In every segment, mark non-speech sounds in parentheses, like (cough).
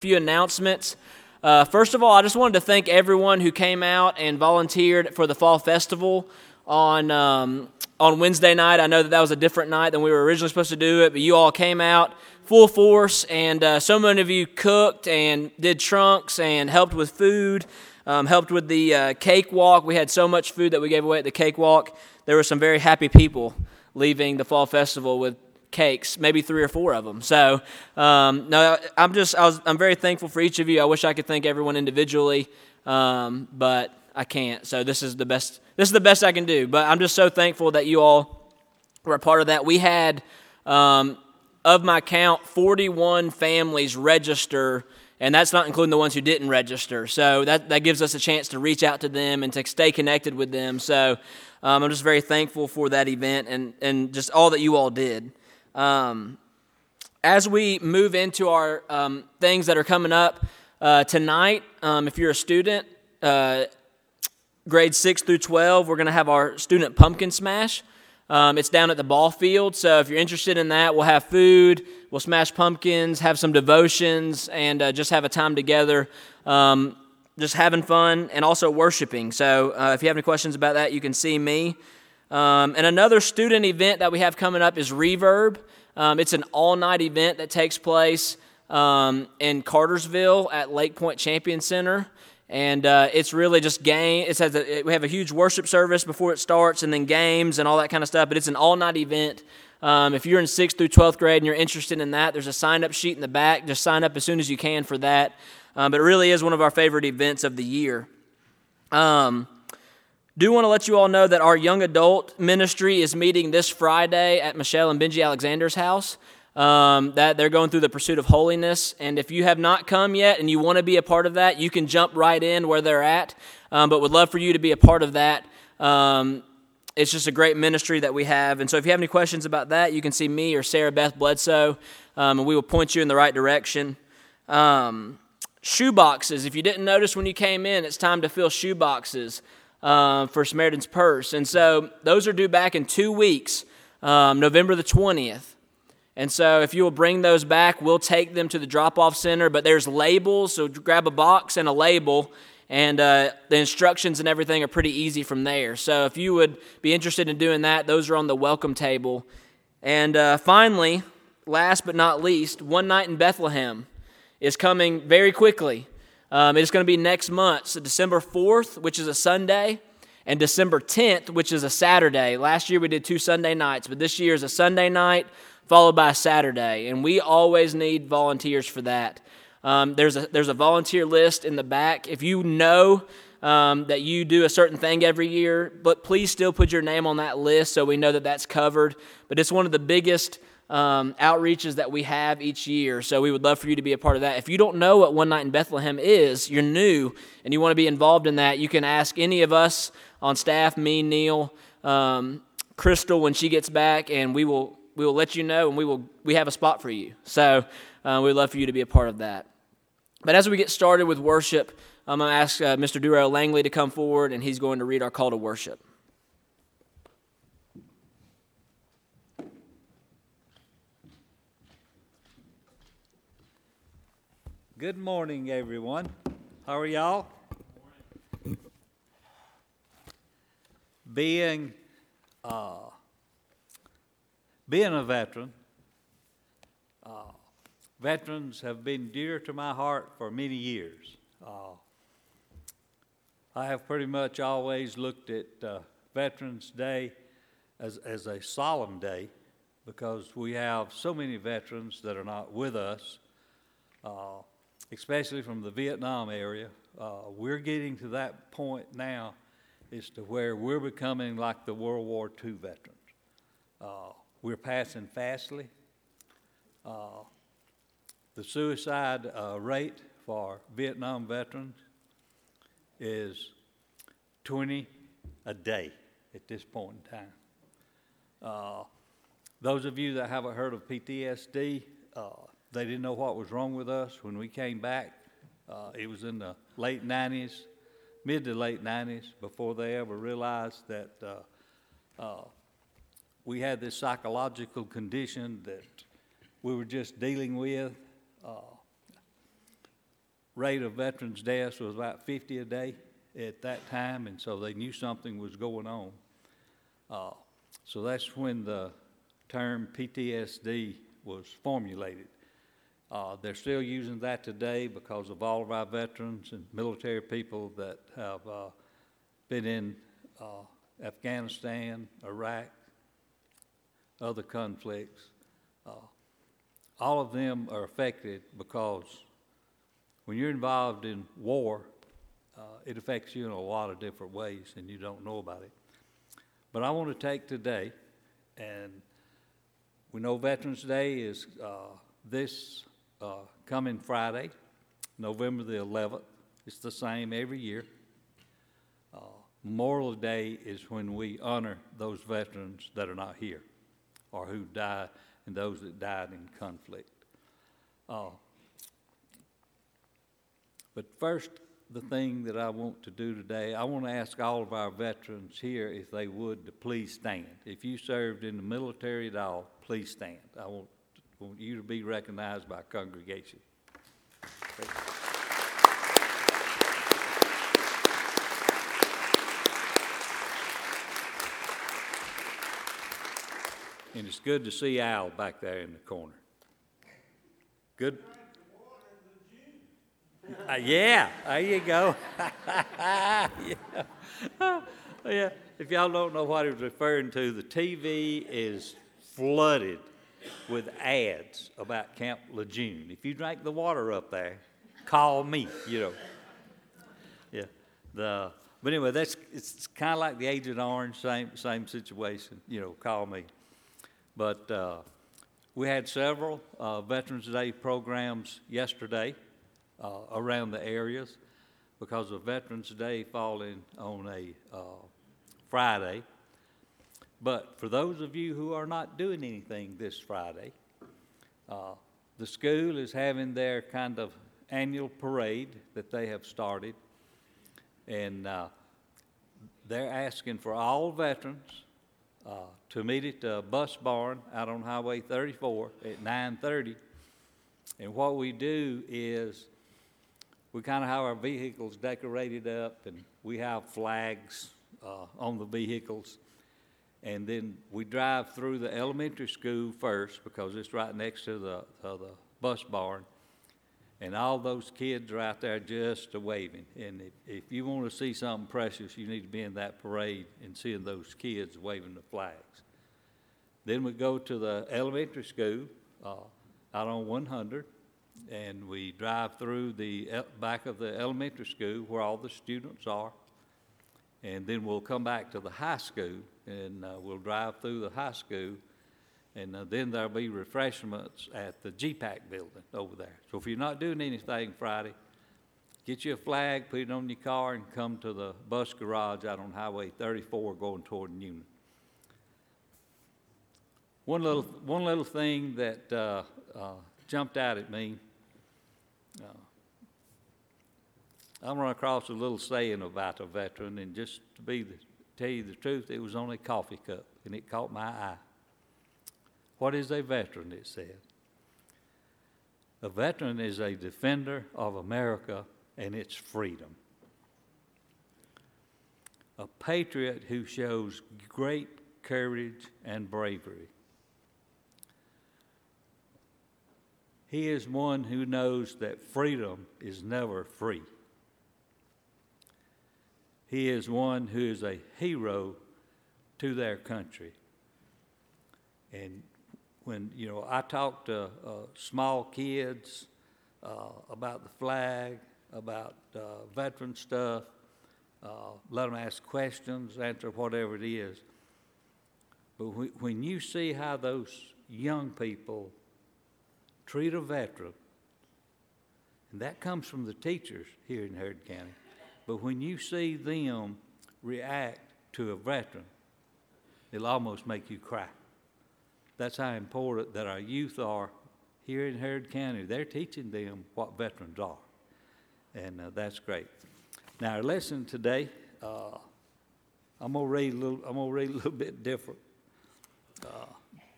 few announcements. Uh, first of all, I just wanted to thank everyone who came out and volunteered for the fall festival on um, on Wednesday night. I know that that was a different night than we were originally supposed to do it, but you all came out full force, and uh, so many of you cooked and did trunks and helped with food, um, helped with the uh, cake walk. We had so much food that we gave away at the cake walk. There were some very happy people leaving the fall festival with cakes, maybe three or four of them. So, um, no, I'm just, I was, I'm very thankful for each of you. I wish I could thank everyone individually, um, but I can't. So this is the best, this is the best I can do. But I'm just so thankful that you all were a part of that. We had, um, of my count, 41 families register and that's not including the ones who didn't register. So that, that gives us a chance to reach out to them and to stay connected with them. So um, I'm just very thankful for that event and, and just all that you all did. Um, as we move into our um, things that are coming up uh, tonight, um, if you're a student, uh, grades 6 through 12, we're going to have our student pumpkin smash. Um, it's down at the ball field, so if you're interested in that, we'll have food, we'll smash pumpkins, have some devotions, and uh, just have a time together, um, just having fun and also worshiping. So uh, if you have any questions about that, you can see me. Um, and another student event that we have coming up is Reverb. Um, it's an all night event that takes place um, in Cartersville at Lake Point Champion Center. And uh, it's really just game. It says a, we have a huge worship service before it starts, and then games and all that kind of stuff. But it's an all night event. Um, if you're in sixth through twelfth grade and you're interested in that, there's a sign up sheet in the back. Just sign up as soon as you can for that. Um, but it really is one of our favorite events of the year. Um, do want to let you all know that our young adult ministry is meeting this Friday at Michelle and Benji Alexander's house. Um, that they're going through the pursuit of holiness. And if you have not come yet and you want to be a part of that, you can jump right in where they're at. Um, but would love for you to be a part of that. Um, it's just a great ministry that we have. And so if you have any questions about that, you can see me or Sarah Beth Bledsoe, um, and we will point you in the right direction. Um, shoe boxes. If you didn't notice when you came in, it's time to fill shoe boxes uh, for Samaritan's Purse. And so those are due back in two weeks, um, November the 20th. And so if you will bring those back, we'll take them to the drop off center. But there's labels, so grab a box and a label. And uh, the instructions and everything are pretty easy from there. So if you would be interested in doing that, those are on the welcome table. And uh, finally, last but not least, One Night in Bethlehem is coming very quickly. Um, it's going to be next month, so December 4th, which is a Sunday, and December 10th, which is a Saturday. Last year we did two Sunday nights, but this year is a Sunday night followed by a Saturday, and we always need volunteers for that. Um, there's, a, there's a volunteer list in the back. If you know um, that you do a certain thing every year, but please still put your name on that list so we know that that's covered. But it's one of the biggest um, outreaches that we have each year. So we would love for you to be a part of that. If you don't know what One Night in Bethlehem is, you're new and you want to be involved in that, you can ask any of us on staff, me, Neil, um, Crystal, when she gets back, and we will we will let you know, and we will we have a spot for you. So uh, we'd love for you to be a part of that. But as we get started with worship, I'm going to ask uh, Mr. Duro Langley to come forward, and he's going to read our call to worship. Good morning, everyone. How are y'all? Being, uh, being a veteran, uh, veterans have been dear to my heart for many years. Uh, I have pretty much always looked at uh, Veterans Day as, as a solemn day because we have so many veterans that are not with us. Uh, especially from the Vietnam area. Uh, we're getting to that point now as to where we're becoming like the World War II veterans. Uh, we're passing fastly. Uh, the suicide uh, rate for Vietnam veterans is 20 a day at this point in time. Uh, those of you that haven't heard of PTSD, uh, they didn't know what was wrong with us when we came back. Uh, it was in the late 90s, mid to late 90s, before they ever realized that uh, uh, we had this psychological condition that we were just dealing with. Uh, rate of veterans' deaths was about 50 a day at that time, and so they knew something was going on. Uh, so that's when the term PTSD was formulated. Uh, they're still using that today because of all of our veterans and military people that have uh, been in uh, Afghanistan, Iraq, other conflicts. Uh, all of them are affected because when you're involved in war, uh, it affects you in a lot of different ways and you don't know about it. But I want to take today, and we know Veterans Day is uh, this uh, coming Friday, November the 11th. It's the same every year. Uh, Memorial Day is when we honor those veterans that are not here or who died and those that died in conflict. Uh, but first, the thing that I want to do today, I want to ask all of our veterans here if they would to please stand. If you served in the military at all, please stand. I want, want you to be recognized by congregation. And it's good to see Al back there in the corner. Good. Uh, yeah, there you go. (laughs) yeah. yeah. If y'all don't know what he was referring to, the TV is flooded with ads about Camp Lejeune. If you drank the water up there, call me, you know. Yeah. The, but anyway, that's it's kind of like the Agent Orange, same same situation. You know, call me. But uh, we had several uh, Veterans Day programs yesterday uh, around the areas because of Veterans Day falling on a uh, Friday. But for those of you who are not doing anything this Friday, uh, the school is having their kind of annual parade that they have started. And uh, they're asking for all veterans uh, to meet at the bus barn out on Highway 34 at 9:30. And what we do is we kind of have our vehicles decorated up, and we have flags uh, on the vehicles. And then we drive through the elementary school first because it's right next to the, uh, the bus barn. And all those kids are out there just waving. And if, if you want to see something precious, you need to be in that parade and seeing those kids waving the flags. Then we go to the elementary school uh, out on 100, and we drive through the back of the elementary school where all the students are. And then we'll come back to the high school, and uh, we'll drive through the high school and uh, then there'll be refreshments at the GPAC building over there. So if you're not doing anything Friday, get you a flag, put it on your car, and come to the bus garage out on Highway 34 going toward Newnan. One little, one little thing that uh, uh, jumped out at me. Uh, I run across a little saying about a veteran, and just to be the, tell you the truth, it was on a coffee cup, and it caught my eye. What is a veteran? It said. A veteran is a defender of America and its freedom. A patriot who shows great courage and bravery. He is one who knows that freedom is never free. He is one who is a hero to their country. And when, you know, I talk to uh, small kids uh, about the flag, about uh, veteran stuff, uh, let them ask questions, answer whatever it is. But when you see how those young people treat a veteran, and that comes from the teachers here in Harrod County, but when you see them react to a veteran, it'll almost make you cry. That's how important that our youth are here in Harrod County. They're teaching them what veterans are, and uh, that's great. Now, our lesson today, uh, I'm gonna read a little. I'm gonna read a little (laughs) bit different uh,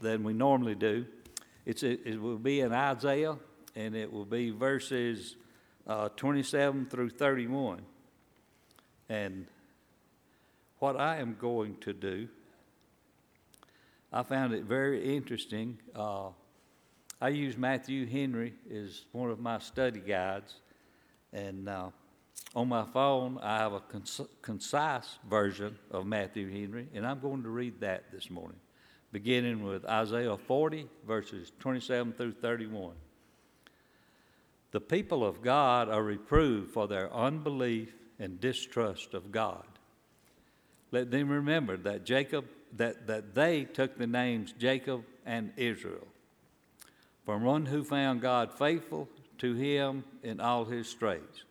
than we normally do. It's a, it will be in Isaiah, and it will be verses uh, 27 through 31. And what I am going to do, I found it very interesting. Uh, I use Matthew Henry as one of my study guides, and uh, on my phone I have a cons- concise version of Matthew Henry, and I'm going to read that this morning, beginning with Isaiah 40, verses 27 through 31. The people of God are reproved for their unbelief and distrust of God. Let them remember that Jacob that, that they took the names Jacob and Israel from one who found God faithful to him in all his straits.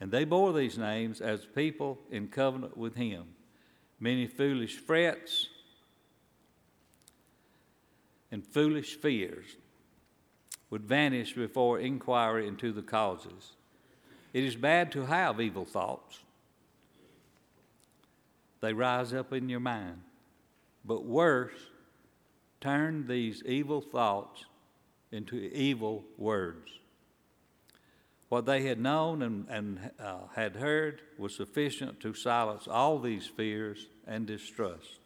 And they bore these names as people in covenant with him. Many foolish frets and foolish fears would vanish before inquiry into the causes. It is bad to have evil thoughts, they rise up in your mind. But worse, turn these evil thoughts into evil words. What they had known and, and uh, had heard was sufficient to silence all these fears and distrust.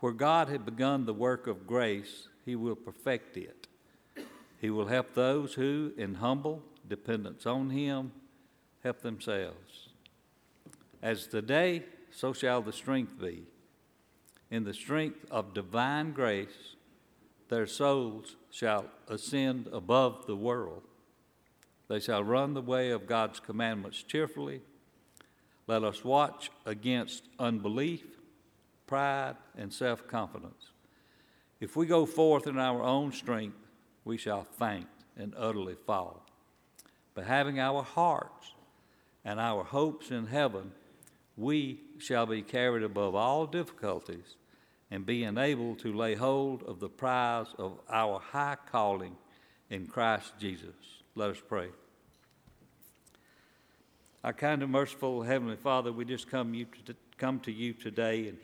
Where God had begun the work of grace, He will perfect it. He will help those who, in humble dependence on Him, help themselves. As the day, so shall the strength be. In the strength of divine grace, their souls shall ascend above the world. They shall run the way of God's commandments cheerfully. Let us watch against unbelief, pride, and self confidence. If we go forth in our own strength, we shall faint and utterly fall. But having our hearts and our hopes in heaven, we shall be carried above all difficulties and be enabled to lay hold of the prize of our high calling in Christ Jesus. Let us pray. Our kind and merciful Heavenly Father, we just come, you to, come to you today and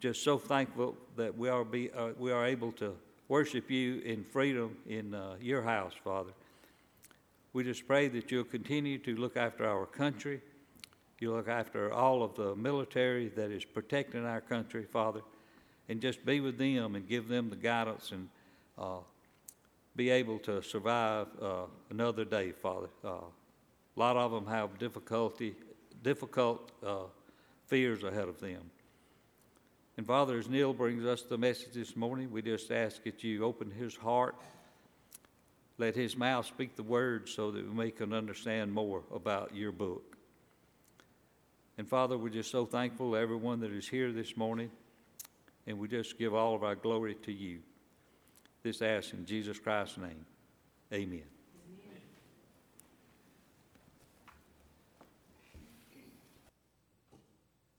just so thankful that we are, be, uh, we are able to worship you in freedom in uh, your house, Father. We just pray that you'll continue to look after our country. You look after all of the military that is protecting our country, Father and just be with them and give them the guidance and uh, be able to survive uh, another day, Father. Uh, a lot of them have difficulty, difficult uh, fears ahead of them. And Father, as Neil brings us the message this morning, we just ask that you open his heart, let his mouth speak the words so that we can understand more about your book. And Father, we're just so thankful to everyone that is here this morning and we just give all of our glory to you. This ask in Jesus Christ's name. Amen.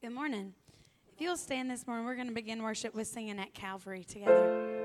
Good morning. If you'll stand this morning, we're going to begin worship with singing at Calvary together.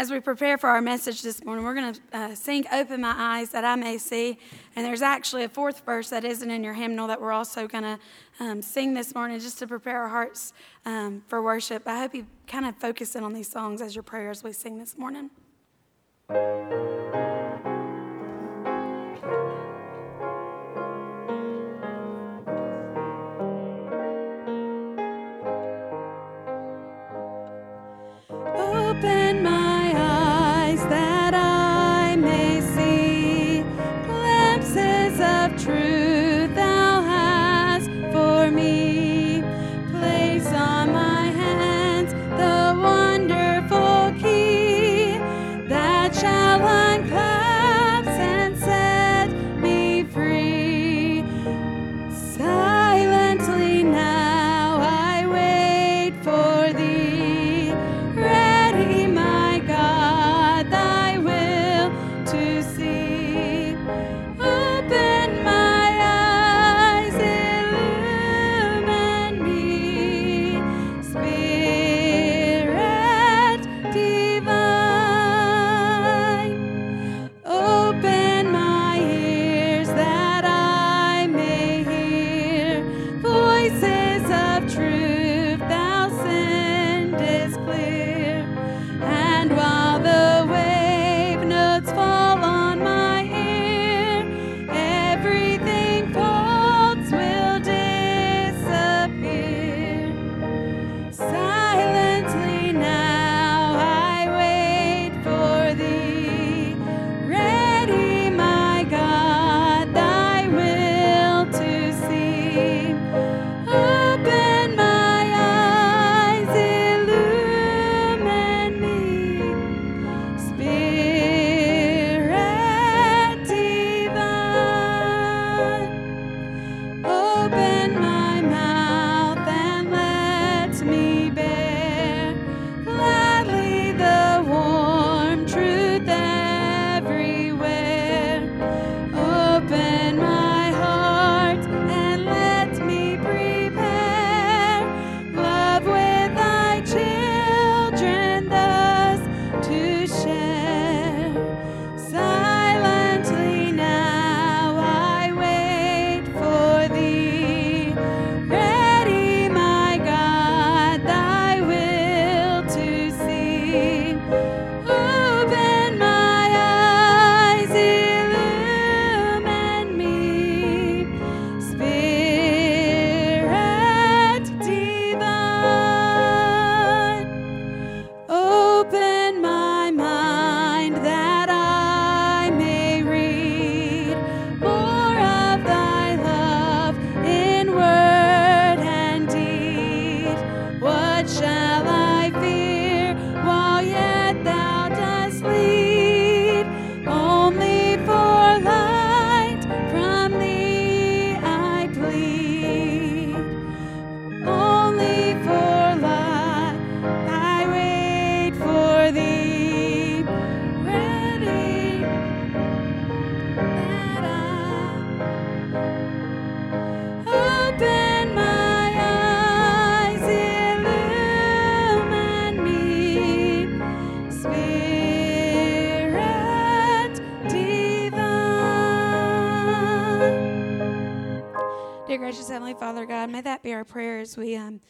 As we prepare for our message this morning, we're going to uh, sing Open My Eyes That I May See. And there's actually a fourth verse that isn't in your hymnal that we're also going to um, sing this morning just to prepare our hearts um, for worship. I hope you kind of focus in on these songs as your prayers we sing this morning. Dear gracious Heavenly Father, God, may that be our prayer as we um,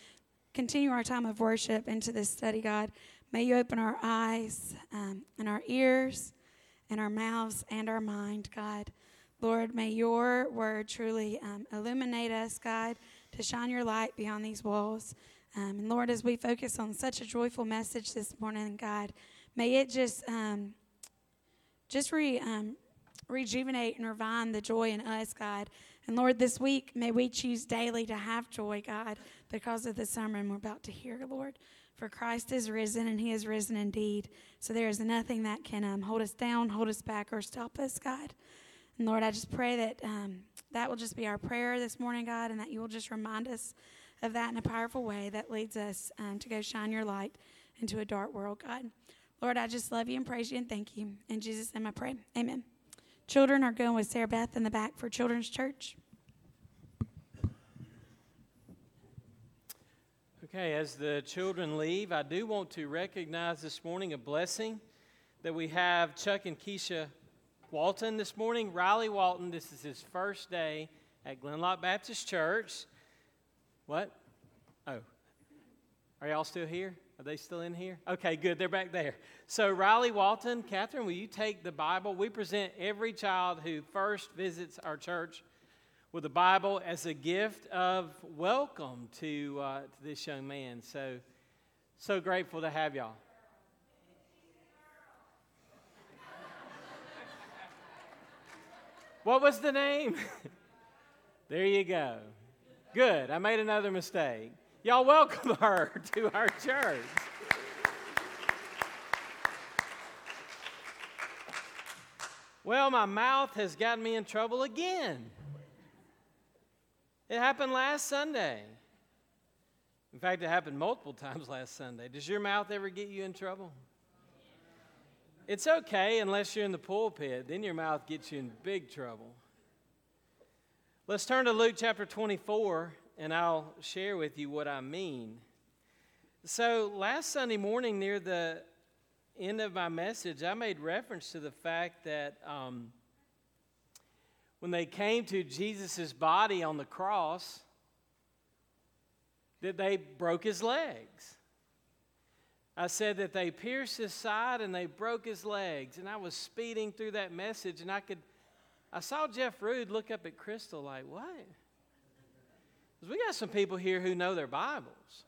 continue our time of worship into this study, God. May you open our eyes um, and our ears and our mouths and our mind, God. Lord, may your word truly um, illuminate us, God, to shine your light beyond these walls. Um, and Lord, as we focus on such a joyful message this morning, God, may it just um, just re, um, rejuvenate and revive the joy in us, God. And Lord, this week, may we choose daily to have joy, God, because of the sermon we're about to hear, Lord. For Christ is risen, and he is risen indeed. So there is nothing that can um, hold us down, hold us back, or stop us, God. And Lord, I just pray that um, that will just be our prayer this morning, God, and that you will just remind us of that in a powerful way that leads us um, to go shine your light into a dark world, God. Lord, I just love you and praise you and thank you. In Jesus' name I pray. Amen. Children are going with Sarah Beth in the back for Children's Church. Okay, as the children leave, I do want to recognize this morning a blessing that we have Chuck and Keisha Walton this morning. Riley Walton, this is his first day at Glenloch Baptist Church. What? Oh, are y'all still here? Are they still in here? Okay, good. They're back there. So, Riley Walton, Catherine, will you take the Bible? We present every child who first visits our church with the Bible as a gift of welcome to, uh, to this young man. So, so grateful to have y'all. What was the name? (laughs) there you go. Good. I made another mistake. Y'all welcome her (laughs) to our church. Well, my mouth has gotten me in trouble again. It happened last Sunday. In fact, it happened multiple times last Sunday. Does your mouth ever get you in trouble? It's okay unless you're in the pulpit, then your mouth gets you in big trouble. Let's turn to Luke chapter 24, and I'll share with you what I mean. So, last Sunday morning, near the end of my message, I made reference to the fact that um, when they came to Jesus' body on the cross, that they broke his legs. I said that they pierced his side and they broke his legs. And I was speeding through that message and I could, I saw Jeff Rude look up at Crystal like, what? Because we got some people here who know their Bibles.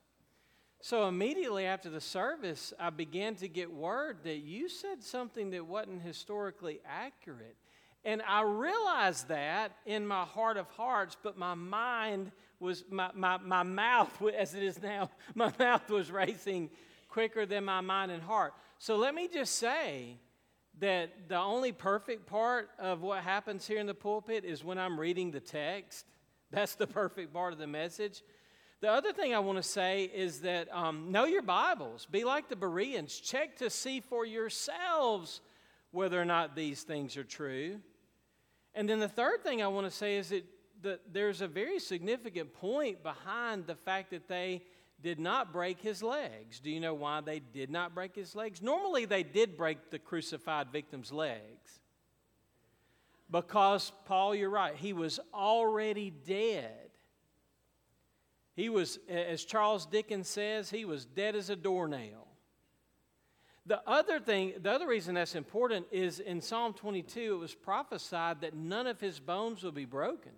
So immediately after the service, I began to get word that you said something that wasn't historically accurate. And I realized that in my heart of hearts, but my mind was, my, my, my mouth, (laughs) as it is now, (laughs) my mouth was racing quicker than my mind and heart. So let me just say that the only perfect part of what happens here in the pulpit is when I'm reading the text. That's the perfect part of the message. The other thing I want to say is that um, know your Bibles. Be like the Bereans. Check to see for yourselves whether or not these things are true. And then the third thing I want to say is that, that there's a very significant point behind the fact that they did not break his legs. Do you know why they did not break his legs? Normally, they did break the crucified victim's legs. Because, Paul, you're right, he was already dead. He was, as Charles Dickens says, he was dead as a doornail. The other thing, the other reason that's important is in Psalm 22, it was prophesied that none of his bones would be broken.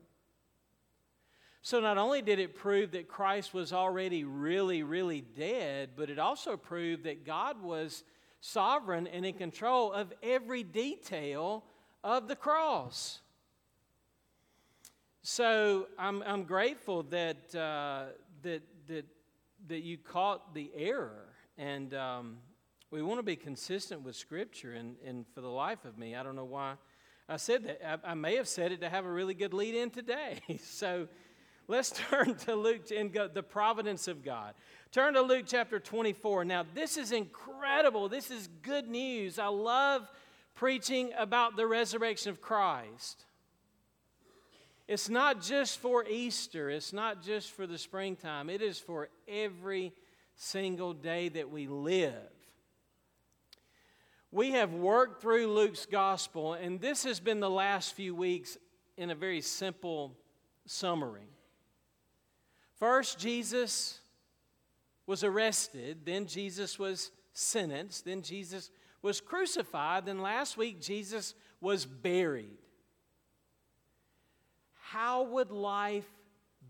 So not only did it prove that Christ was already really, really dead, but it also proved that God was sovereign and in control of every detail of the cross. So I'm, I'm grateful that, uh, that, that, that you caught the error. And um, we want to be consistent with Scripture. And, and for the life of me, I don't know why I said that. I, I may have said it to have a really good lead in today. (laughs) so Let's (laughs) turn to Luke and go, the providence of God. Turn to Luke chapter 24. Now, this is incredible. This is good news. I love preaching about the resurrection of Christ. It's not just for Easter, it's not just for the springtime, it is for every single day that we live. We have worked through Luke's gospel, and this has been the last few weeks in a very simple summary. First, Jesus was arrested, then, Jesus was sentenced, then, Jesus was crucified, then, last week, Jesus was buried. How would life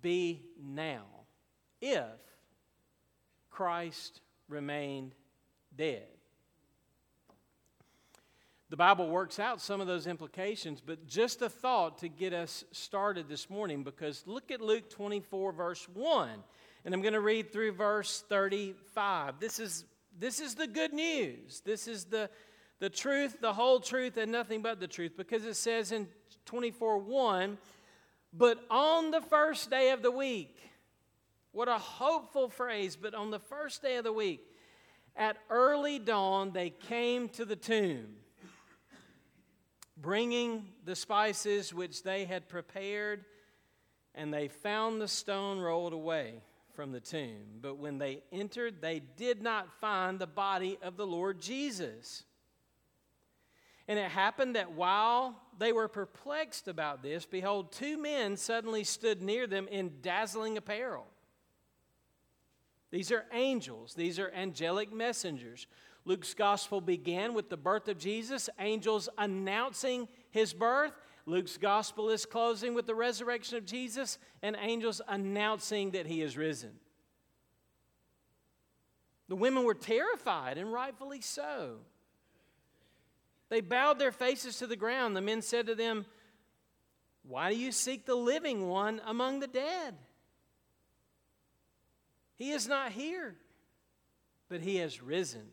be now if Christ remained dead? The Bible works out some of those implications, but just a thought to get us started this morning because look at Luke 24, verse 1. And I'm going to read through verse 35. This is, this is the good news. This is the, the truth, the whole truth, and nothing but the truth because it says in 24, 1, but on the first day of the week, what a hopeful phrase, but on the first day of the week, at early dawn, they came to the tomb bringing the spices which they had prepared, and they found the stone rolled away from the tomb. But when they entered, they did not find the body of the Lord Jesus. And it happened that while they were perplexed about this, behold, two men suddenly stood near them in dazzling apparel. These are angels, these are angelic messengers. Luke's gospel began with the birth of Jesus, angels announcing his birth. Luke's gospel is closing with the resurrection of Jesus and angels announcing that he is risen. The women were terrified, and rightfully so. They bowed their faces to the ground. The men said to them, Why do you seek the living one among the dead? He is not here, but he has risen.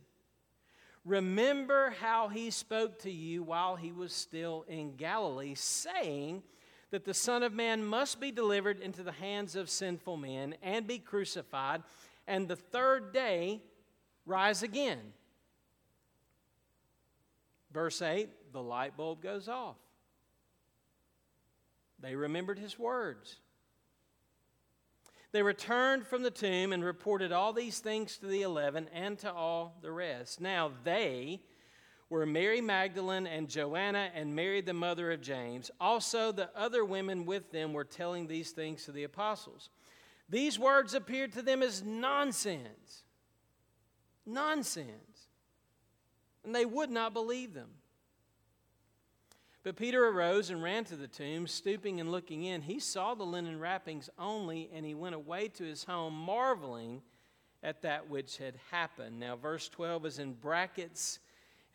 Remember how he spoke to you while he was still in Galilee, saying that the Son of Man must be delivered into the hands of sinful men and be crucified, and the third day rise again. Verse 8 the light bulb goes off. They remembered his words. They returned from the tomb and reported all these things to the eleven and to all the rest. Now they were Mary Magdalene and Joanna and Mary, the mother of James. Also, the other women with them were telling these things to the apostles. These words appeared to them as nonsense. Nonsense. And they would not believe them. But Peter arose and ran to the tomb, stooping and looking in. He saw the linen wrappings only, and he went away to his home, marveling at that which had happened. Now, verse 12 is in brackets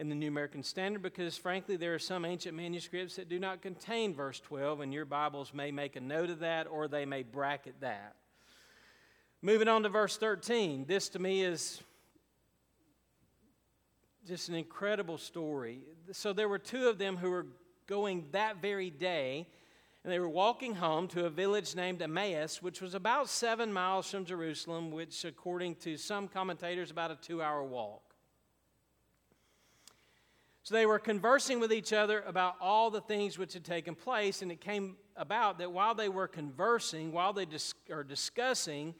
in the New American Standard because, frankly, there are some ancient manuscripts that do not contain verse 12, and your Bibles may make a note of that or they may bracket that. Moving on to verse 13. This to me is just an incredible story. So, there were two of them who were going that very day, and they were walking home to a village named Emmaus, which was about seven miles from Jerusalem, which, according to some commentators, about a two hour walk. So they were conversing with each other about all the things which had taken place, and it came about that while they were conversing, while they dis- are discussing,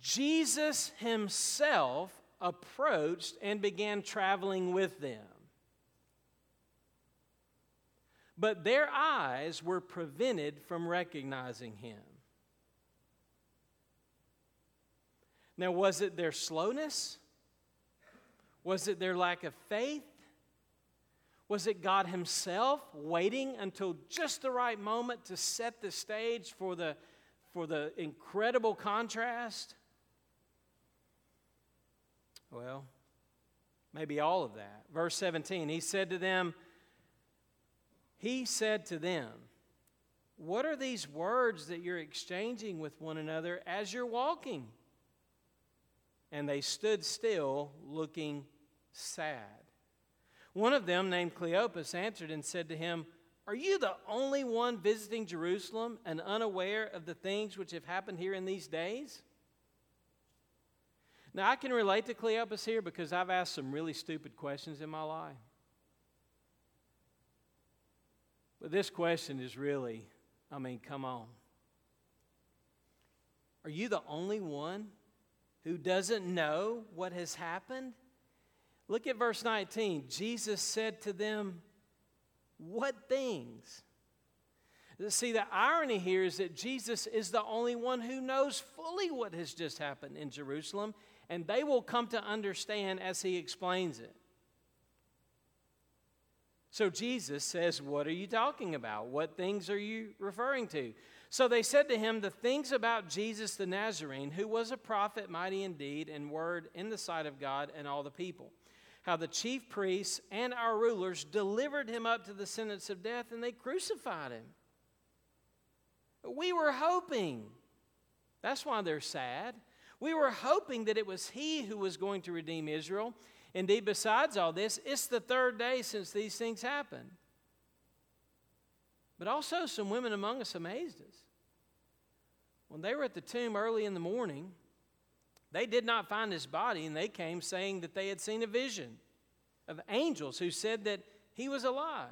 Jesus himself approached and began traveling with them. But their eyes were prevented from recognizing him. Now, was it their slowness? Was it their lack of faith? Was it God Himself waiting until just the right moment to set the stage for the, for the incredible contrast? Well, maybe all of that. Verse 17, He said to them, he said to them, What are these words that you're exchanging with one another as you're walking? And they stood still, looking sad. One of them, named Cleopas, answered and said to him, Are you the only one visiting Jerusalem and unaware of the things which have happened here in these days? Now, I can relate to Cleopas here because I've asked some really stupid questions in my life. But this question is really, I mean, come on. Are you the only one who doesn't know what has happened? Look at verse 19. Jesus said to them, What things? See, the irony here is that Jesus is the only one who knows fully what has just happened in Jerusalem, and they will come to understand as he explains it. So Jesus says, What are you talking about? What things are you referring to? So they said to him, The things about Jesus the Nazarene, who was a prophet, mighty indeed, and word in the sight of God and all the people. How the chief priests and our rulers delivered him up to the sentence of death and they crucified him. We were hoping. That's why they're sad. We were hoping that it was he who was going to redeem Israel. Indeed, besides all this, it's the third day since these things happened. But also, some women among us amazed us. When they were at the tomb early in the morning, they did not find his body, and they came saying that they had seen a vision of angels who said that he was alive.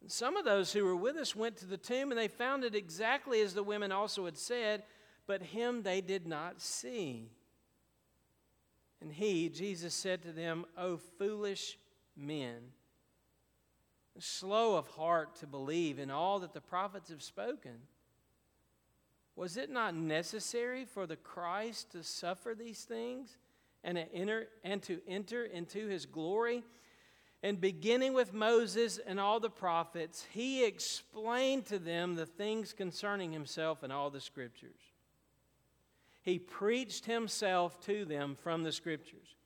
And some of those who were with us went to the tomb, and they found it exactly as the women also had said, but him they did not see. And he, Jesus, said to them, O foolish men, slow of heart to believe in all that the prophets have spoken. Was it not necessary for the Christ to suffer these things and to enter, and to enter into his glory? And beginning with Moses and all the prophets, he explained to them the things concerning himself in all the scriptures. He preached himself to them from the scriptures.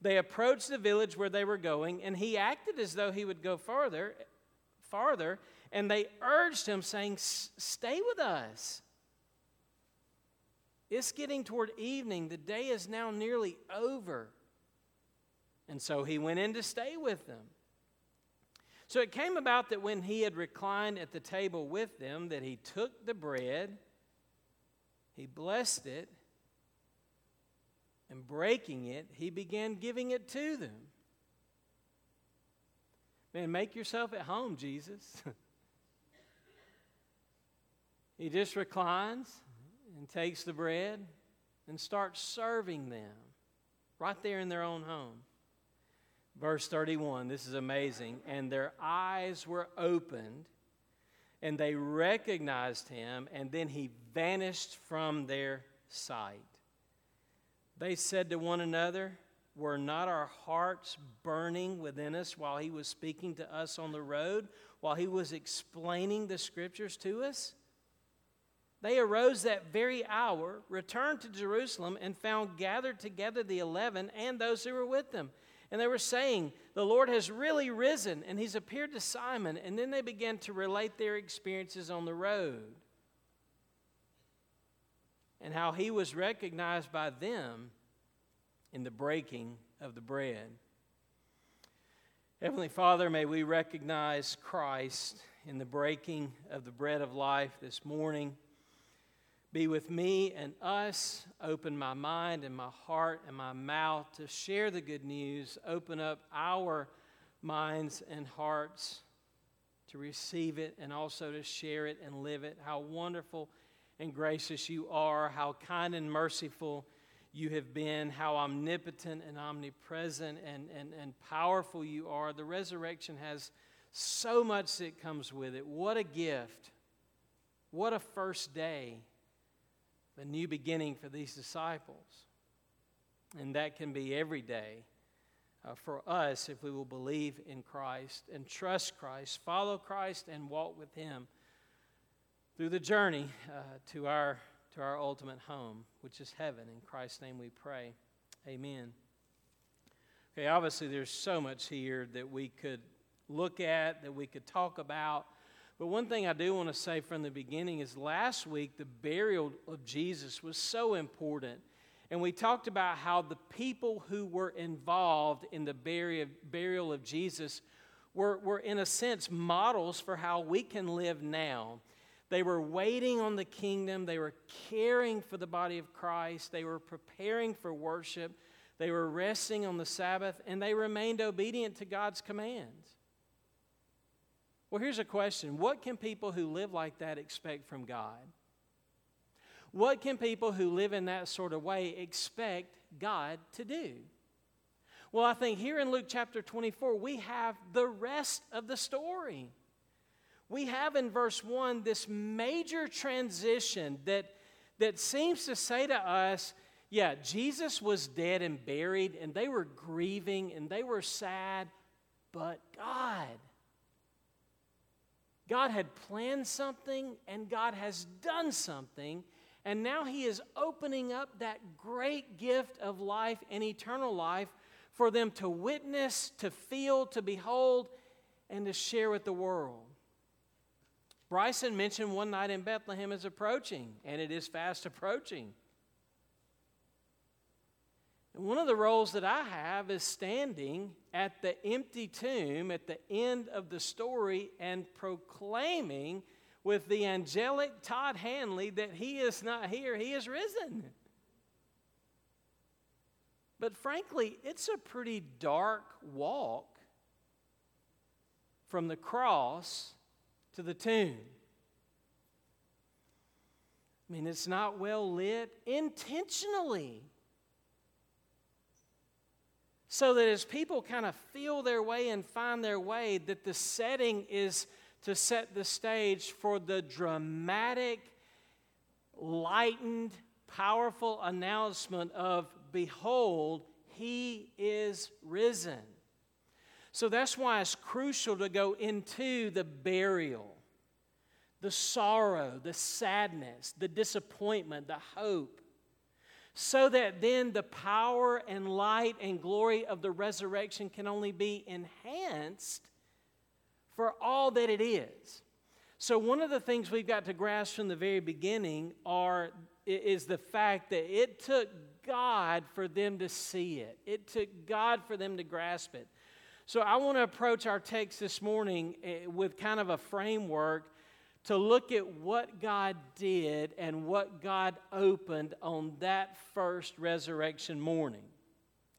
They approached the village where they were going, and he acted as though he would go farther, farther, and they urged him, saying, Stay with us. It's getting toward evening. The day is now nearly over. And so he went in to stay with them. So it came about that when he had reclined at the table with them, that he took the bread, he blessed it, and breaking it, he began giving it to them. Man, make yourself at home, Jesus. (laughs) he just reclines and takes the bread and starts serving them right there in their own home. Verse 31, this is amazing. And their eyes were opened, and they recognized him, and then he vanished from their sight. They said to one another, Were not our hearts burning within us while he was speaking to us on the road, while he was explaining the scriptures to us? They arose that very hour, returned to Jerusalem, and found gathered together the eleven and those who were with them and they were saying, The Lord has really risen, and he's appeared to Simon. And then they began to relate their experiences on the road and how he was recognized by them in the breaking of the bread. Heavenly Father, may we recognize Christ in the breaking of the bread of life this morning. Be with me and us. Open my mind and my heart and my mouth to share the good news. Open up our minds and hearts to receive it and also to share it and live it. How wonderful and gracious you are. How kind and merciful you have been. How omnipotent and omnipresent and, and, and powerful you are. The resurrection has so much that comes with it. What a gift. What a first day a new beginning for these disciples. And that can be every day uh, for us if we will believe in Christ and trust Christ, follow Christ, and walk with Him through the journey uh, to, our, to our ultimate home, which is heaven. In Christ's name we pray. Amen. Okay, obviously, there's so much here that we could look at, that we could talk about. But one thing I do want to say from the beginning is last week, the burial of Jesus was so important. And we talked about how the people who were involved in the burial of Jesus were, were, in a sense, models for how we can live now. They were waiting on the kingdom, they were caring for the body of Christ, they were preparing for worship, they were resting on the Sabbath, and they remained obedient to God's commands. Well, here's a question What can people who live like that expect from God? What can people who live in that sort of way expect God to do? Well, I think here in Luke chapter 24, we have the rest of the story. We have in verse 1 this major transition that, that seems to say to us, yeah, Jesus was dead and buried, and they were grieving and they were sad, but God God had planned something and God has done something. And now He is opening up that great gift of life and eternal life for them to witness, to feel, to behold, and to share with the world. Bryson mentioned one night in Bethlehem is approaching, and it is fast approaching. And one of the roles that I have is standing at the empty tomb at the end of the story and proclaiming with the angelic Todd Hanley that he is not here, he is risen. But frankly, it's a pretty dark walk from the cross to the tomb. I mean, it's not well lit intentionally. So that as people kind of feel their way and find their way, that the setting is to set the stage for the dramatic, lightened, powerful announcement of, Behold, he is risen. So that's why it's crucial to go into the burial, the sorrow, the sadness, the disappointment, the hope, so that then the power and light and glory of the resurrection can only be enhanced for all that it is. So, one of the things we've got to grasp from the very beginning are, is the fact that it took God for them to see it, it took God for them to grasp it. So I want to approach our text this morning eh, with kind of a framework to look at what God did and what God opened on that first resurrection morning.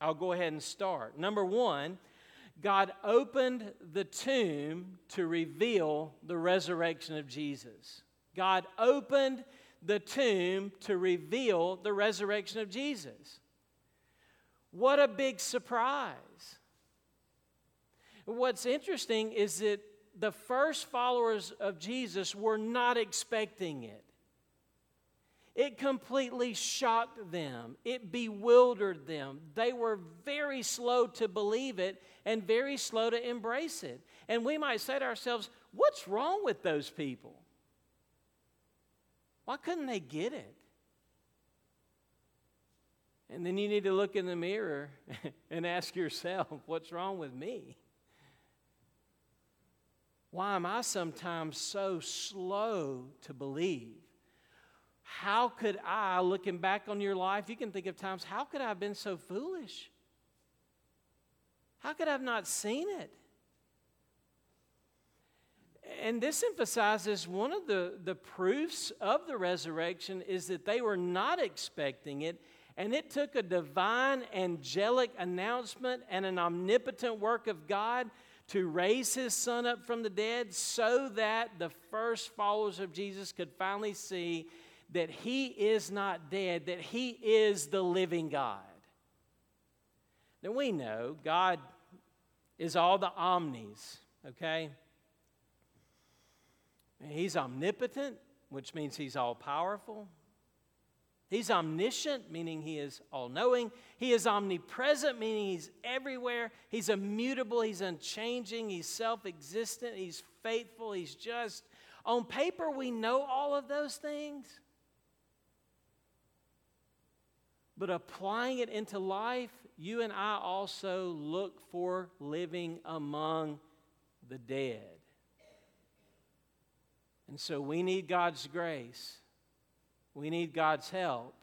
I'll go ahead and start. Number one, God opened the tomb to reveal the resurrection of Jesus. God opened the tomb to reveal the resurrection of Jesus. What a big surprise! What's interesting is that the first followers of Jesus were not expecting it. It completely shocked them. It bewildered them. They were very slow to believe it and very slow to embrace it. And we might say to ourselves, what's wrong with those people? Why couldn't they get it? And then you need to look in the mirror (laughs) and ask yourself, what's wrong with me? Why am I sometimes so slow to believe? How could I, looking back on your life, you can think of times, how could I have been so foolish? How could I have not seen it? And this emphasizes one of the, the proofs of the resurrection is that they were not expecting it, and it took a divine angelic announcement and an omnipotent work of God to raise his son up from the dead so that the first followers of Jesus could finally see that he is not dead, that he is the living God. Now we know God is all the omnis, okay? He's omnipotent, which means he's all powerful. He's omniscient, meaning he is all knowing. He is omnipresent, meaning he's everywhere. He's immutable, he's unchanging, he's self existent, he's faithful, he's just. On paper, we know all of those things. But applying it into life, you and I also look for living among the dead. And so we need God's grace we need God's help.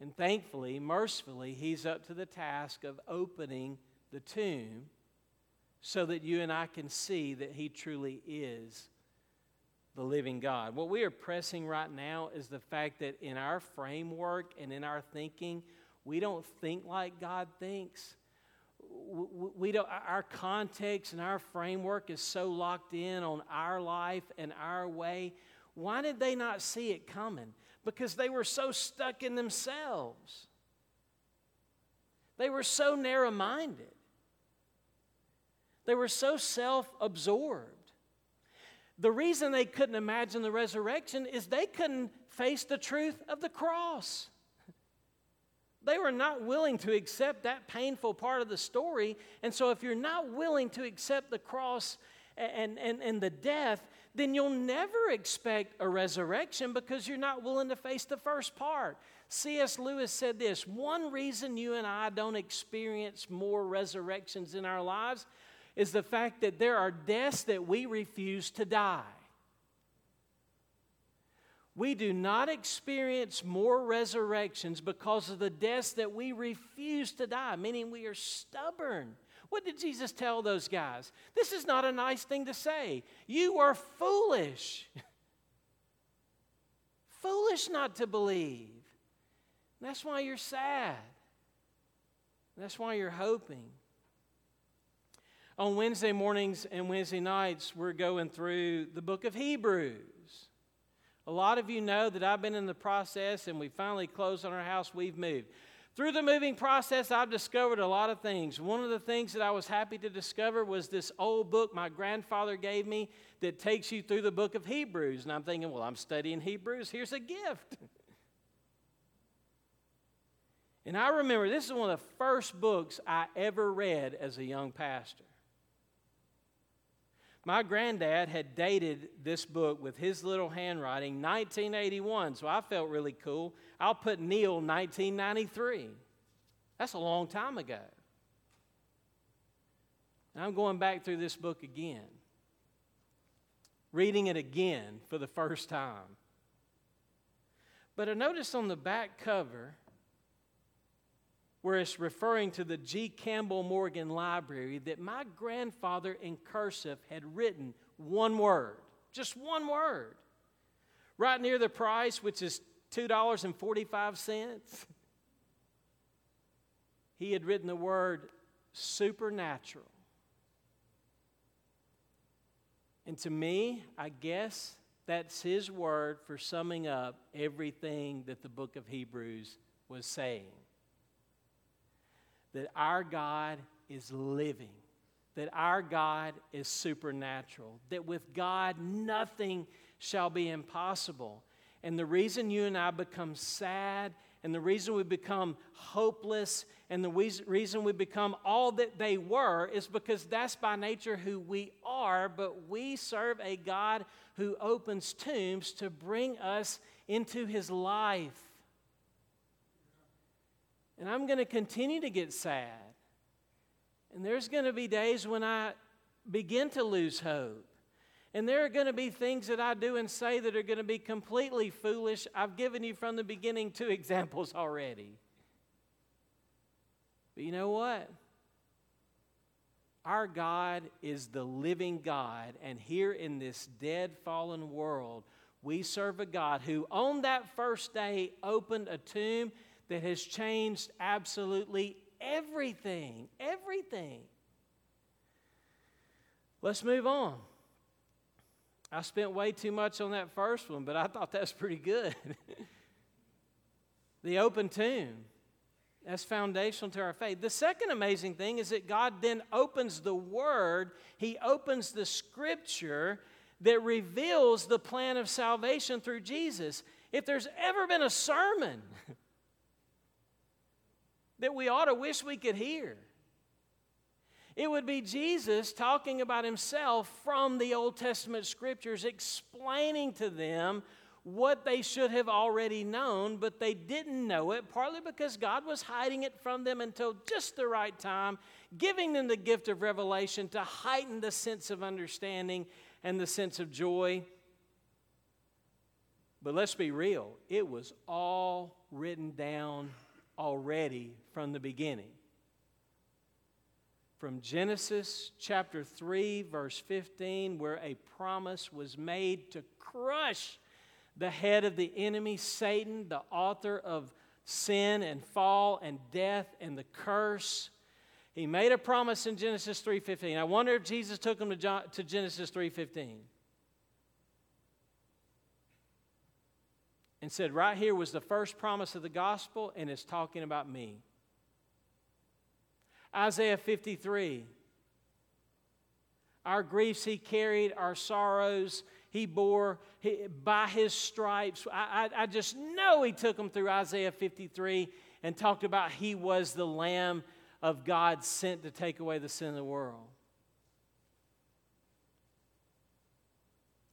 And thankfully, mercifully, He's up to the task of opening the tomb so that you and I can see that He truly is the living God. What we are pressing right now is the fact that in our framework and in our thinking, we don't think like God thinks. We don't, our context and our framework is so locked in on our life and our way why did they not see it coming? Because they were so stuck in themselves. They were so narrow minded. They were so self absorbed. The reason they couldn't imagine the resurrection is they couldn't face the truth of the cross. They were not willing to accept that painful part of the story. And so, if you're not willing to accept the cross and, and, and the death, then you'll never expect a resurrection because you're not willing to face the first part. C.S. Lewis said this one reason you and I don't experience more resurrections in our lives is the fact that there are deaths that we refuse to die. We do not experience more resurrections because of the deaths that we refuse to die, meaning we are stubborn. What did Jesus tell those guys? This is not a nice thing to say. You are foolish. (laughs) foolish not to believe. That's why you're sad. That's why you're hoping. On Wednesday mornings and Wednesday nights, we're going through the book of Hebrews. A lot of you know that I've been in the process and we finally closed on our house, we've moved. Through the moving process, I've discovered a lot of things. One of the things that I was happy to discover was this old book my grandfather gave me that takes you through the book of Hebrews. And I'm thinking, well, I'm studying Hebrews. Here's a gift. (laughs) and I remember this is one of the first books I ever read as a young pastor. My granddad had dated this book with his little handwriting, 1981, so I felt really cool. I'll put Neil 1993. That's a long time ago. And I'm going back through this book again, reading it again for the first time. But I noticed on the back cover, where it's referring to the G. Campbell Morgan Library, that my grandfather in cursive had written one word, just one word, right near the price, which is $2.45. He had written the word supernatural. And to me, I guess that's his word for summing up everything that the book of Hebrews was saying that our God is living, that our God is supernatural, that with God nothing shall be impossible. And the reason you and I become sad, and the reason we become hopeless, and the reason we become all that they were is because that's by nature who we are, but we serve a God who opens tombs to bring us into his life. And I'm going to continue to get sad. And there's going to be days when I begin to lose hope. And there are going to be things that I do and say that are going to be completely foolish. I've given you from the beginning two (laughs) examples already. But you know what? Our God is the living God. And here in this dead, fallen world, we serve a God who, on that first day, opened a tomb that has changed absolutely everything. Everything. Let's move on. I spent way too much on that first one, but I thought that's pretty good. (laughs) the open tomb. That's foundational to our faith. The second amazing thing is that God then opens the Word, He opens the Scripture that reveals the plan of salvation through Jesus. If there's ever been a sermon (laughs) that we ought to wish we could hear. It would be Jesus talking about himself from the Old Testament scriptures, explaining to them what they should have already known, but they didn't know it, partly because God was hiding it from them until just the right time, giving them the gift of revelation to heighten the sense of understanding and the sense of joy. But let's be real, it was all written down already from the beginning. From Genesis chapter 3, verse 15, where a promise was made to crush the head of the enemy, Satan, the author of sin and fall and death and the curse. He made a promise in Genesis 3:15. I wonder if Jesus took him to, Genesis 3:15. And said, Right here was the first promise of the gospel, and it's talking about me. Isaiah 53. Our griefs he carried, our sorrows he bore he, by his stripes. I, I, I just know he took them through Isaiah 53 and talked about he was the Lamb of God sent to take away the sin of the world.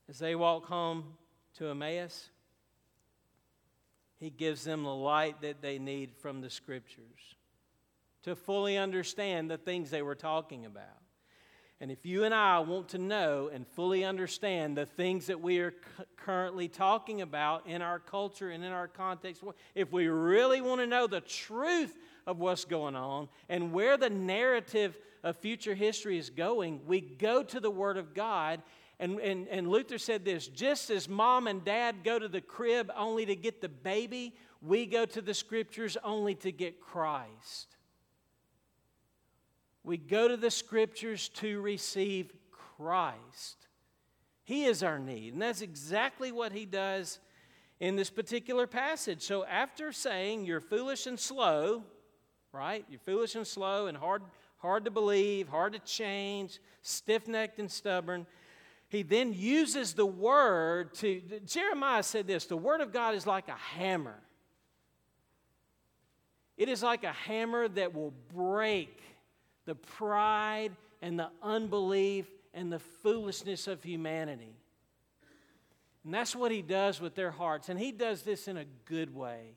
As they walk home to Emmaus, he gives them the light that they need from the scriptures to fully understand the things they were talking about. And if you and I want to know and fully understand the things that we are c- currently talking about in our culture and in our context, if we really want to know the truth of what's going on and where the narrative of future history is going, we go to the Word of God and, and, and Luther said this just as mom and dad go to the crib only to get the baby, we go to the scriptures only to get Christ. We go to the scriptures to receive Christ. He is our need. And that's exactly what he does in this particular passage. So after saying you're foolish and slow, right? You're foolish and slow and hard, hard to believe, hard to change, stiff necked and stubborn. He then uses the word to, Jeremiah said this the word of God is like a hammer. It is like a hammer that will break the pride and the unbelief and the foolishness of humanity. And that's what he does with their hearts. And he does this in a good way.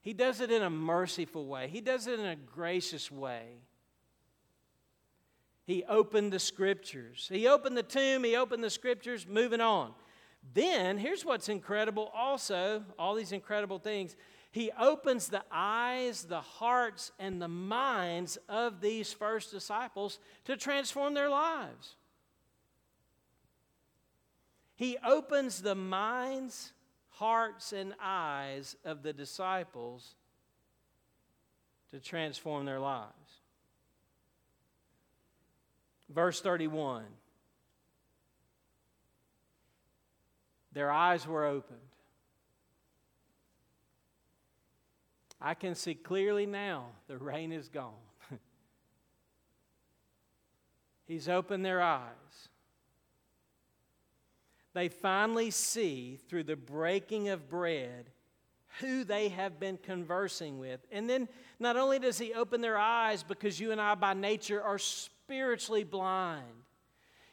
He does it in a merciful way. He does it in a gracious way. He opened the scriptures. He opened the tomb, he opened the scriptures, moving on. Then, here's what's incredible also, all these incredible things. He opens the eyes, the hearts, and the minds of these first disciples to transform their lives. He opens the minds, hearts, and eyes of the disciples to transform their lives. Verse 31 Their eyes were opened. I can see clearly now the rain is gone. (laughs) He's opened their eyes they finally see through the breaking of bread who they have been conversing with. And then not only does he open their eyes because you and I by nature are spiritually blind.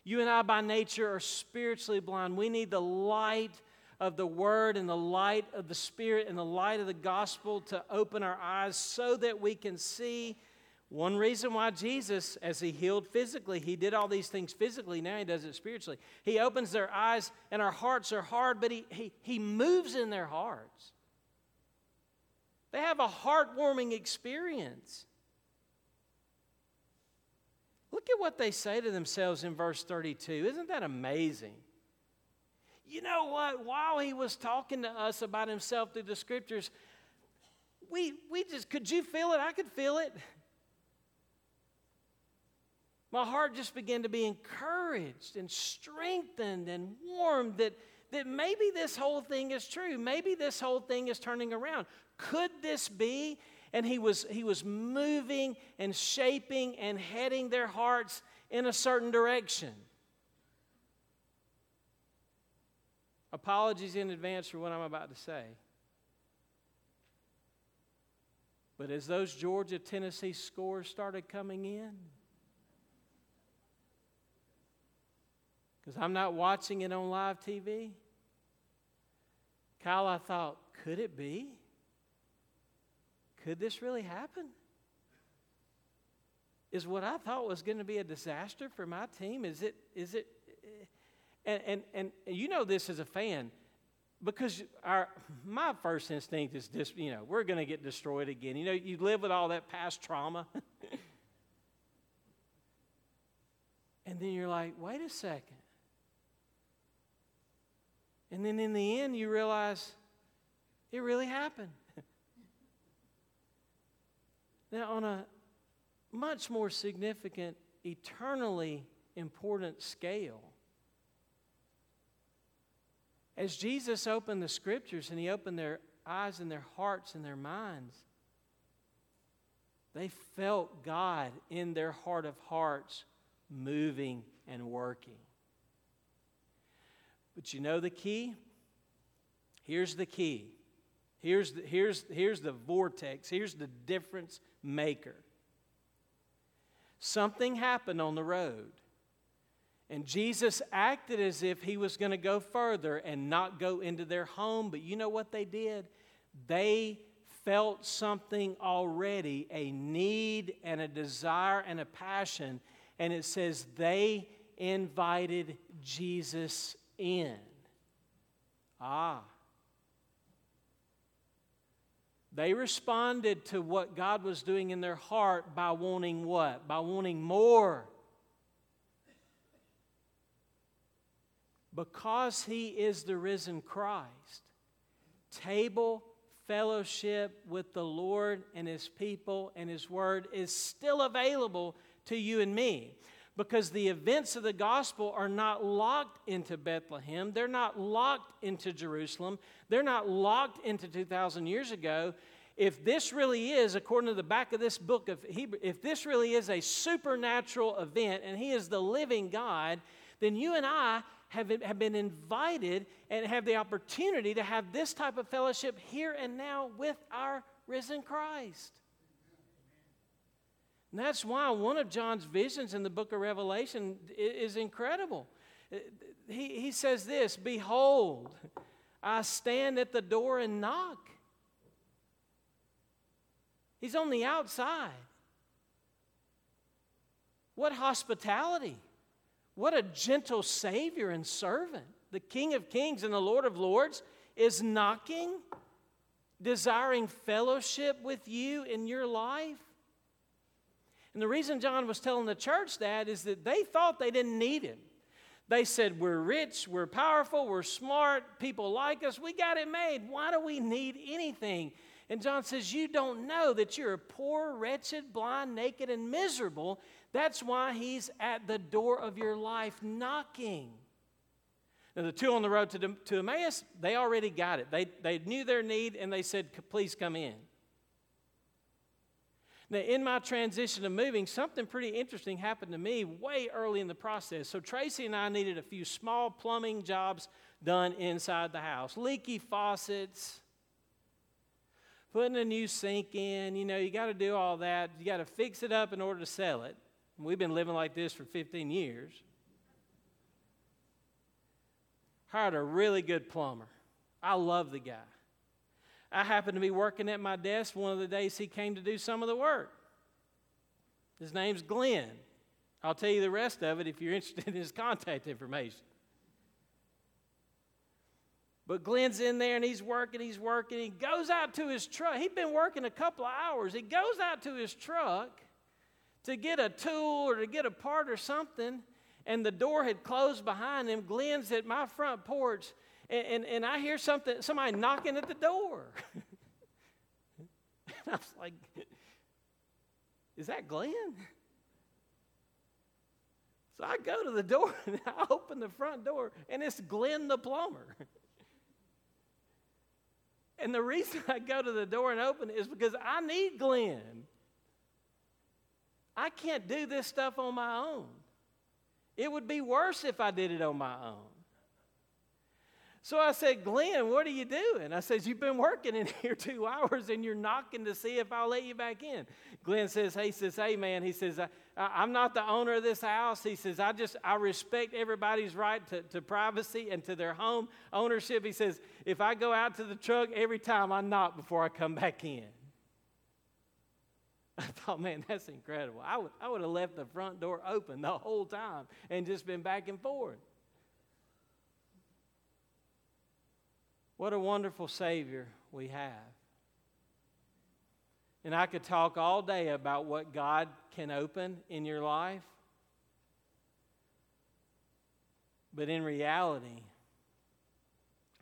You and I by nature are spiritually blind. We need the light of the Word and the light of the Spirit and the light of the gospel to open our eyes so that we can see one reason why Jesus, as he healed physically, he did all these things physically, now he does it spiritually. He opens their eyes and our hearts are hard, but he, he, he moves in their hearts. They have a heartwarming experience. Look at what they say to themselves in verse 32. Isn't that amazing? You know what? While he was talking to us about himself through the scriptures, we, we just, could you feel it? I could feel it my heart just began to be encouraged and strengthened and warmed that, that maybe this whole thing is true. Maybe this whole thing is turning around. Could this be? And he was, he was moving and shaping and heading their hearts in a certain direction. Apologies in advance for what I'm about to say. But as those Georgia Tennessee scores started coming in, because I'm not watching it on live TV. Kyle, I thought, could it be? Could this really happen? Is what I thought was going to be a disaster for my team? Is it? Is it? Eh, and, and, and you know this as a fan because our my first instinct is just you know we're going to get destroyed again you know you live with all that past trauma (laughs) and then you're like wait a second and then in the end, you realize it really happened. Now, on a much more significant, eternally important scale, as Jesus opened the scriptures and he opened their eyes and their hearts and their minds, they felt God in their heart of hearts moving and working. But you know the key? Here's the key. Here's the, here's, here's the vortex. Here's the difference maker. Something happened on the road. And Jesus acted as if he was going to go further and not go into their home. But you know what they did? They felt something already a need and a desire and a passion. And it says they invited Jesus in. Ah. They responded to what God was doing in their heart by wanting what? By wanting more. Because He is the risen Christ, table fellowship with the Lord and His people and His Word is still available to you and me. Because the events of the gospel are not locked into Bethlehem. They're not locked into Jerusalem. They're not locked into 2,000 years ago. If this really is, according to the back of this book of Hebrew, if this really is a supernatural event and He is the living God, then you and I have, have been invited and have the opportunity to have this type of fellowship here and now with our risen Christ. And that's why one of John's visions in the book of Revelation is incredible. He, he says this Behold, I stand at the door and knock. He's on the outside. What hospitality! What a gentle Savior and servant. The King of Kings and the Lord of Lords is knocking, desiring fellowship with you in your life. And the reason John was telling the church that is that they thought they didn't need him. They said, We're rich, we're powerful, we're smart, people like us, we got it made. Why do we need anything? And John says, You don't know that you're poor, wretched, blind, naked, and miserable. That's why he's at the door of your life knocking. Now, the two on the road to, to Emmaus, they already got it. They, they knew their need and they said, Please come in. Now, in my transition of moving, something pretty interesting happened to me way early in the process. So, Tracy and I needed a few small plumbing jobs done inside the house leaky faucets, putting a new sink in. You know, you got to do all that. You got to fix it up in order to sell it. We've been living like this for 15 years. Hired a really good plumber. I love the guy. I happened to be working at my desk one of the days he came to do some of the work. His name's Glenn. I'll tell you the rest of it if you're (laughs) interested in his contact information. But Glenn's in there and he's working, he's working. He goes out to his truck. He'd been working a couple of hours. He goes out to his truck to get a tool or to get a part or something, and the door had closed behind him. Glenn's at my front porch and, and, and I hear something, somebody knocking at the door. (laughs) and I was like, is that Glenn? So I go to the door (laughs) and I open the front door, and it's Glenn the plumber. (laughs) And the reason I go to the door and open it is because I need Glenn. I can't do this stuff on my own. It would be worse if I did it on my own. So I said, Glenn, what are you doing? I said, You've been working in here (laughs) two hours and you're knocking to see if I'll let you back in. Glenn says, Hey, he says, Hey, man, he says, I, am not the owner of this house. He says, I just, I respect everybody's right to, to privacy and to their home ownership. He says, If I go out to the truck every time, I knock before I come back in. (laughs) I thought, man, that's incredible. I would, I would have left the front door open the whole time and just been back and forth. What a wonderful Savior we have. And I could talk all day about what God can open in your life. But in reality,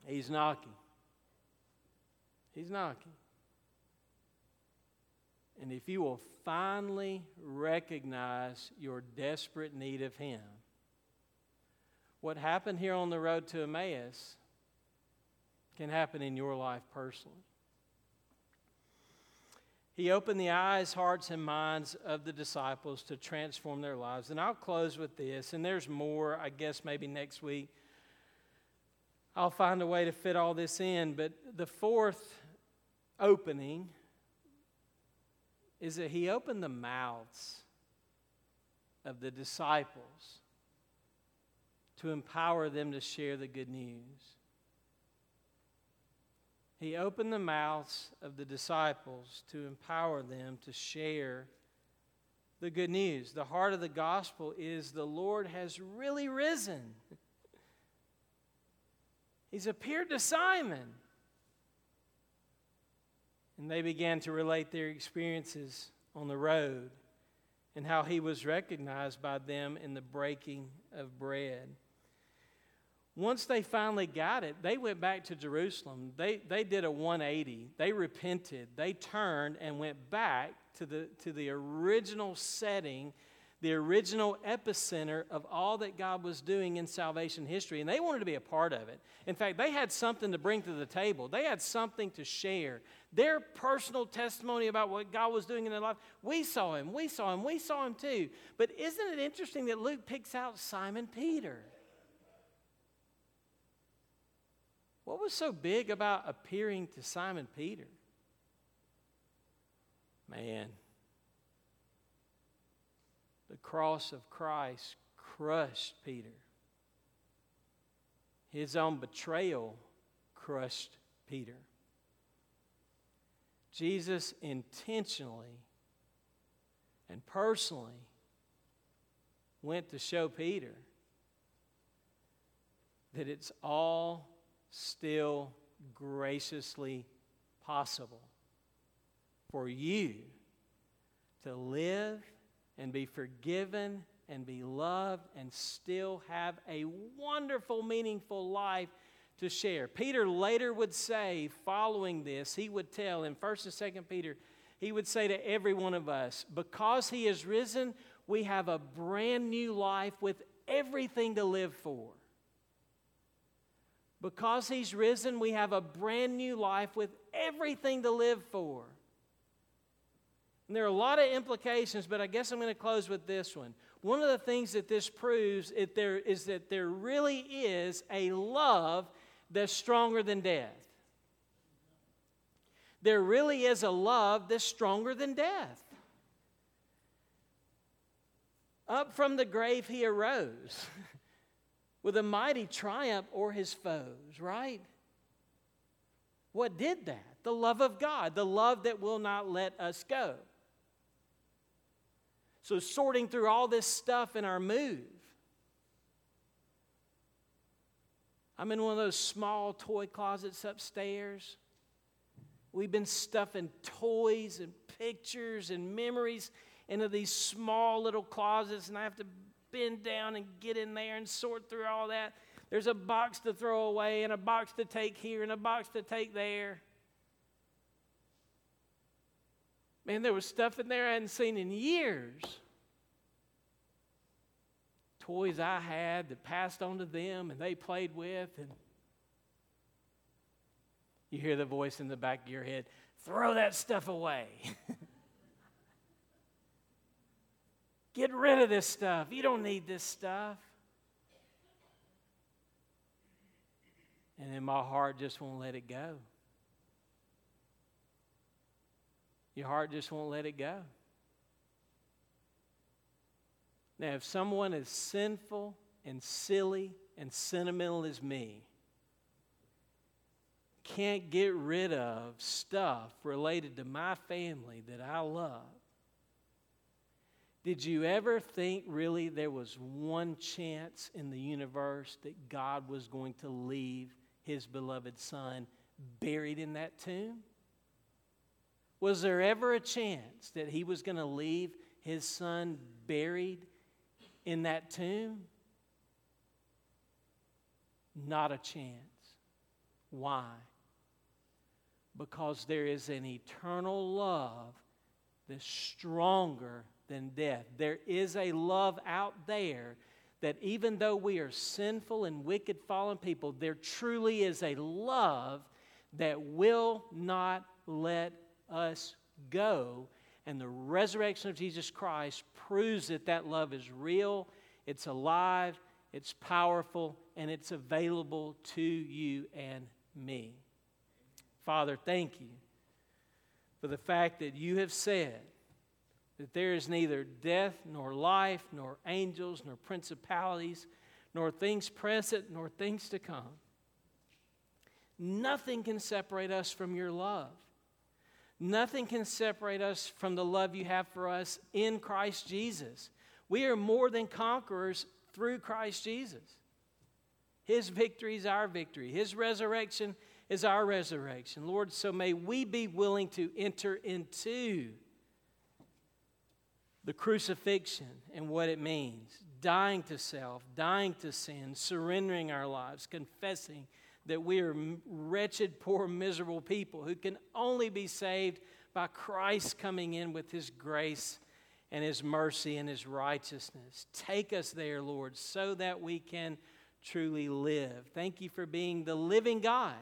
He's knocking. He's knocking. And if you will finally recognize your desperate need of Him, what happened here on the road to Emmaus can happen in your life personally. He opened the eyes, hearts, and minds of the disciples to transform their lives. And I'll close with this, and there's more, I guess, maybe next week. I'll find a way to fit all this in. But the fourth opening is that he opened the mouths of the disciples to empower them to share the good news. He opened the mouths of the disciples to empower them to share the good news. The heart of the gospel is the Lord has really risen. (laughs) He's appeared to Simon. And they began to relate their experiences on the road and how he was recognized by them in the breaking of bread once they finally got it, they went back to Jerusalem. They, they did a 180. They repented. They turned and went back to the, to the original setting the original epicenter of all that God was doing in salvation history, and they wanted to be a part of it. In fact, they had something to bring to the table, they had something to share. Their personal testimony about what God was doing in their life, we saw him, we saw him, we saw him too. But isn't it interesting that Luke picks out Simon Peter? What was so big about appearing to Simon Peter? Man, the cross of Christ crushed Peter. His own betrayal crushed Peter. Jesus intentionally and personally went to show Peter that it's all still graciously possible for you to live and be forgiven and be loved and still have a wonderful, meaningful life to share. Peter later would say, following this, he would tell in 1st and 2nd Peter, he would say to every one of us, because he has risen, we have a brand new life with everything to live for. Because he's risen, we have a brand new life with everything to live for. And there are a lot of implications, but I guess I'm going to close with this one. One of the things that this proves is, there, is that there really is a love that's stronger than death. There really is a love that's stronger than death. Up from the grave he arose (laughs) with a mighty triumph o'er his foes, right? What did that? The love of God, the love that will not let us go. So, sorting through all this stuff in our move. I'm in one of those small toy closets upstairs. We've been stuffing toys and pictures and memories into these small little closets, and I have to bend down and get in there and sort through all that. There's a box to throw away, and a box to take here, and a box to take there. Man, there was stuff in there I hadn't seen in years. Toys I had that passed on to them and they played with. And you hear the voice in the back of your head throw that stuff away. (laughs) Get rid of this stuff. You don't need this stuff. And then my heart just won't let it go. Your heart just won't let it go. Now, if someone as sinful and silly and sentimental as me can't get rid of stuff related to my family that I love, did you ever think really there was one chance in the universe that God was going to leave his beloved son buried in that tomb? Was there ever a chance that he was going to leave his son buried in that tomb? Not a chance. Why? Because there is an eternal love that's stronger than death. There is a love out there that even though we are sinful and wicked, fallen people, there truly is a love that will not let us go. And the resurrection of Jesus Christ proves that that love is real, it's alive, it's powerful, and it's available to you and me. Father, thank you for the fact that you have said that there is neither death nor life, nor angels, nor principalities, nor things present, nor things to come. Nothing can separate us from your love. Nothing can separate us from the love you have for us in Christ Jesus. We are more than conquerors through Christ Jesus. His victory is our victory, His resurrection is our resurrection. Lord, so may we be willing to enter into the crucifixion and what it means dying to self, dying to sin, surrendering our lives, confessing that we are wretched, poor, miserable people who can only be saved by Christ coming in with his grace and His mercy and His righteousness. Take us there, Lord, so that we can truly live. Thank you for being the living God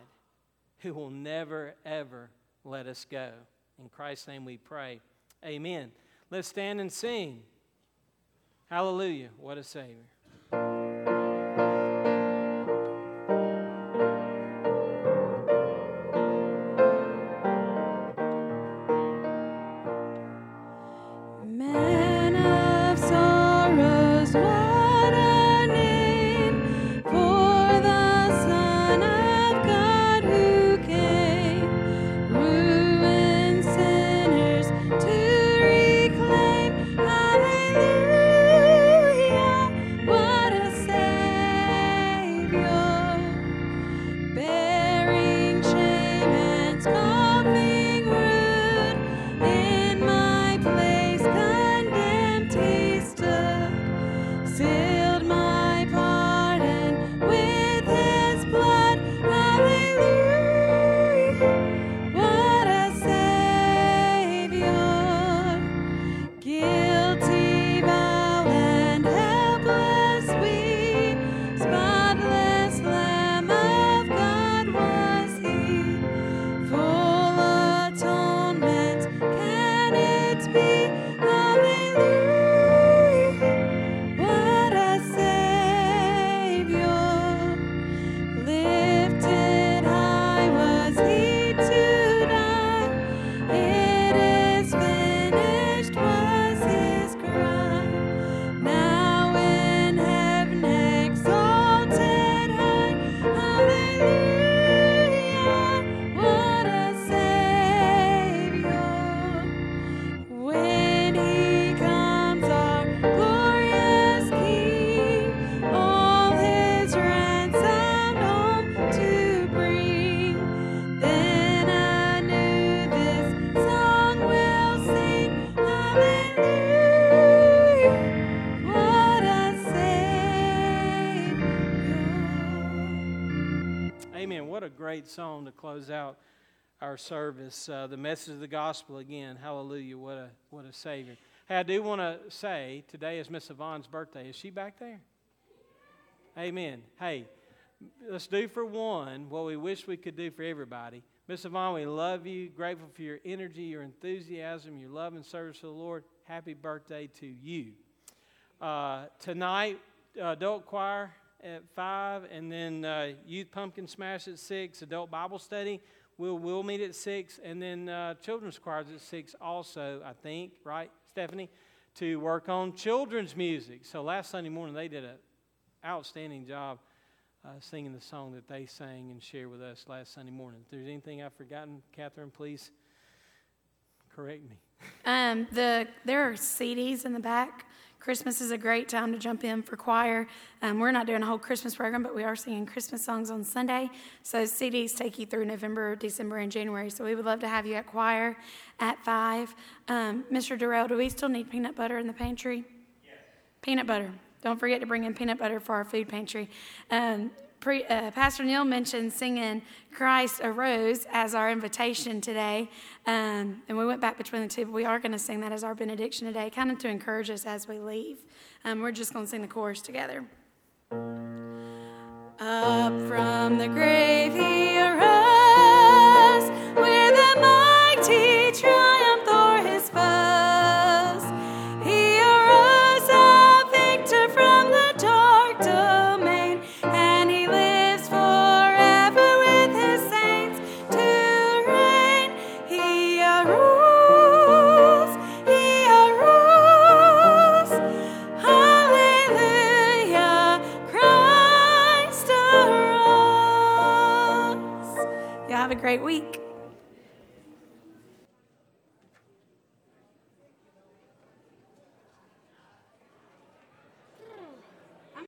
who will never, ever let us go. In Christ's name we pray. Amen. Let's stand and sing. Hallelujah. What a Savior. Great song to close out our service. Uh, the message of the gospel again. Hallelujah. What a, what a Savior. Hey, I do want to say today is Miss Yvonne's birthday. Is she back there? Amen. Hey, let's do for one what we wish we could do for everybody. Miss Yvonne, we love you. Grateful for your energy, your enthusiasm, your love and service to the Lord. Happy birthday to you. Uh, tonight, uh, adult choir at 5, and then uh, Youth Pumpkin Smash at 6, Adult Bible Study. We'll, we'll meet at 6, and then uh, Children's Choirs at 6 also, I think, right, Stephanie? To work on children's music. So last Sunday morning, they did an outstanding job uh, singing the song that they sang and shared with us last Sunday morning. If there's anything I've forgotten, Catherine, please correct me. Um, the, there are CDs in the back Christmas is a great time to jump in for choir. Um, we're not doing a whole Christmas program, but we are singing Christmas songs on Sunday. So CDs take you through November, December, and January. So we would love to have you at choir at 5. Um, Mr. Durrell, do we still need peanut butter in the pantry? Yes. Peanut butter. Don't forget to bring in peanut butter for our food pantry. Um, Pre, uh, Pastor Neil mentioned singing Christ Arose as our invitation today. Um, and we went back between the two, but we are going to sing that as our benediction today, kind of to encourage us as we leave. Um, we're just going to sing the chorus together. Up from the grave he arose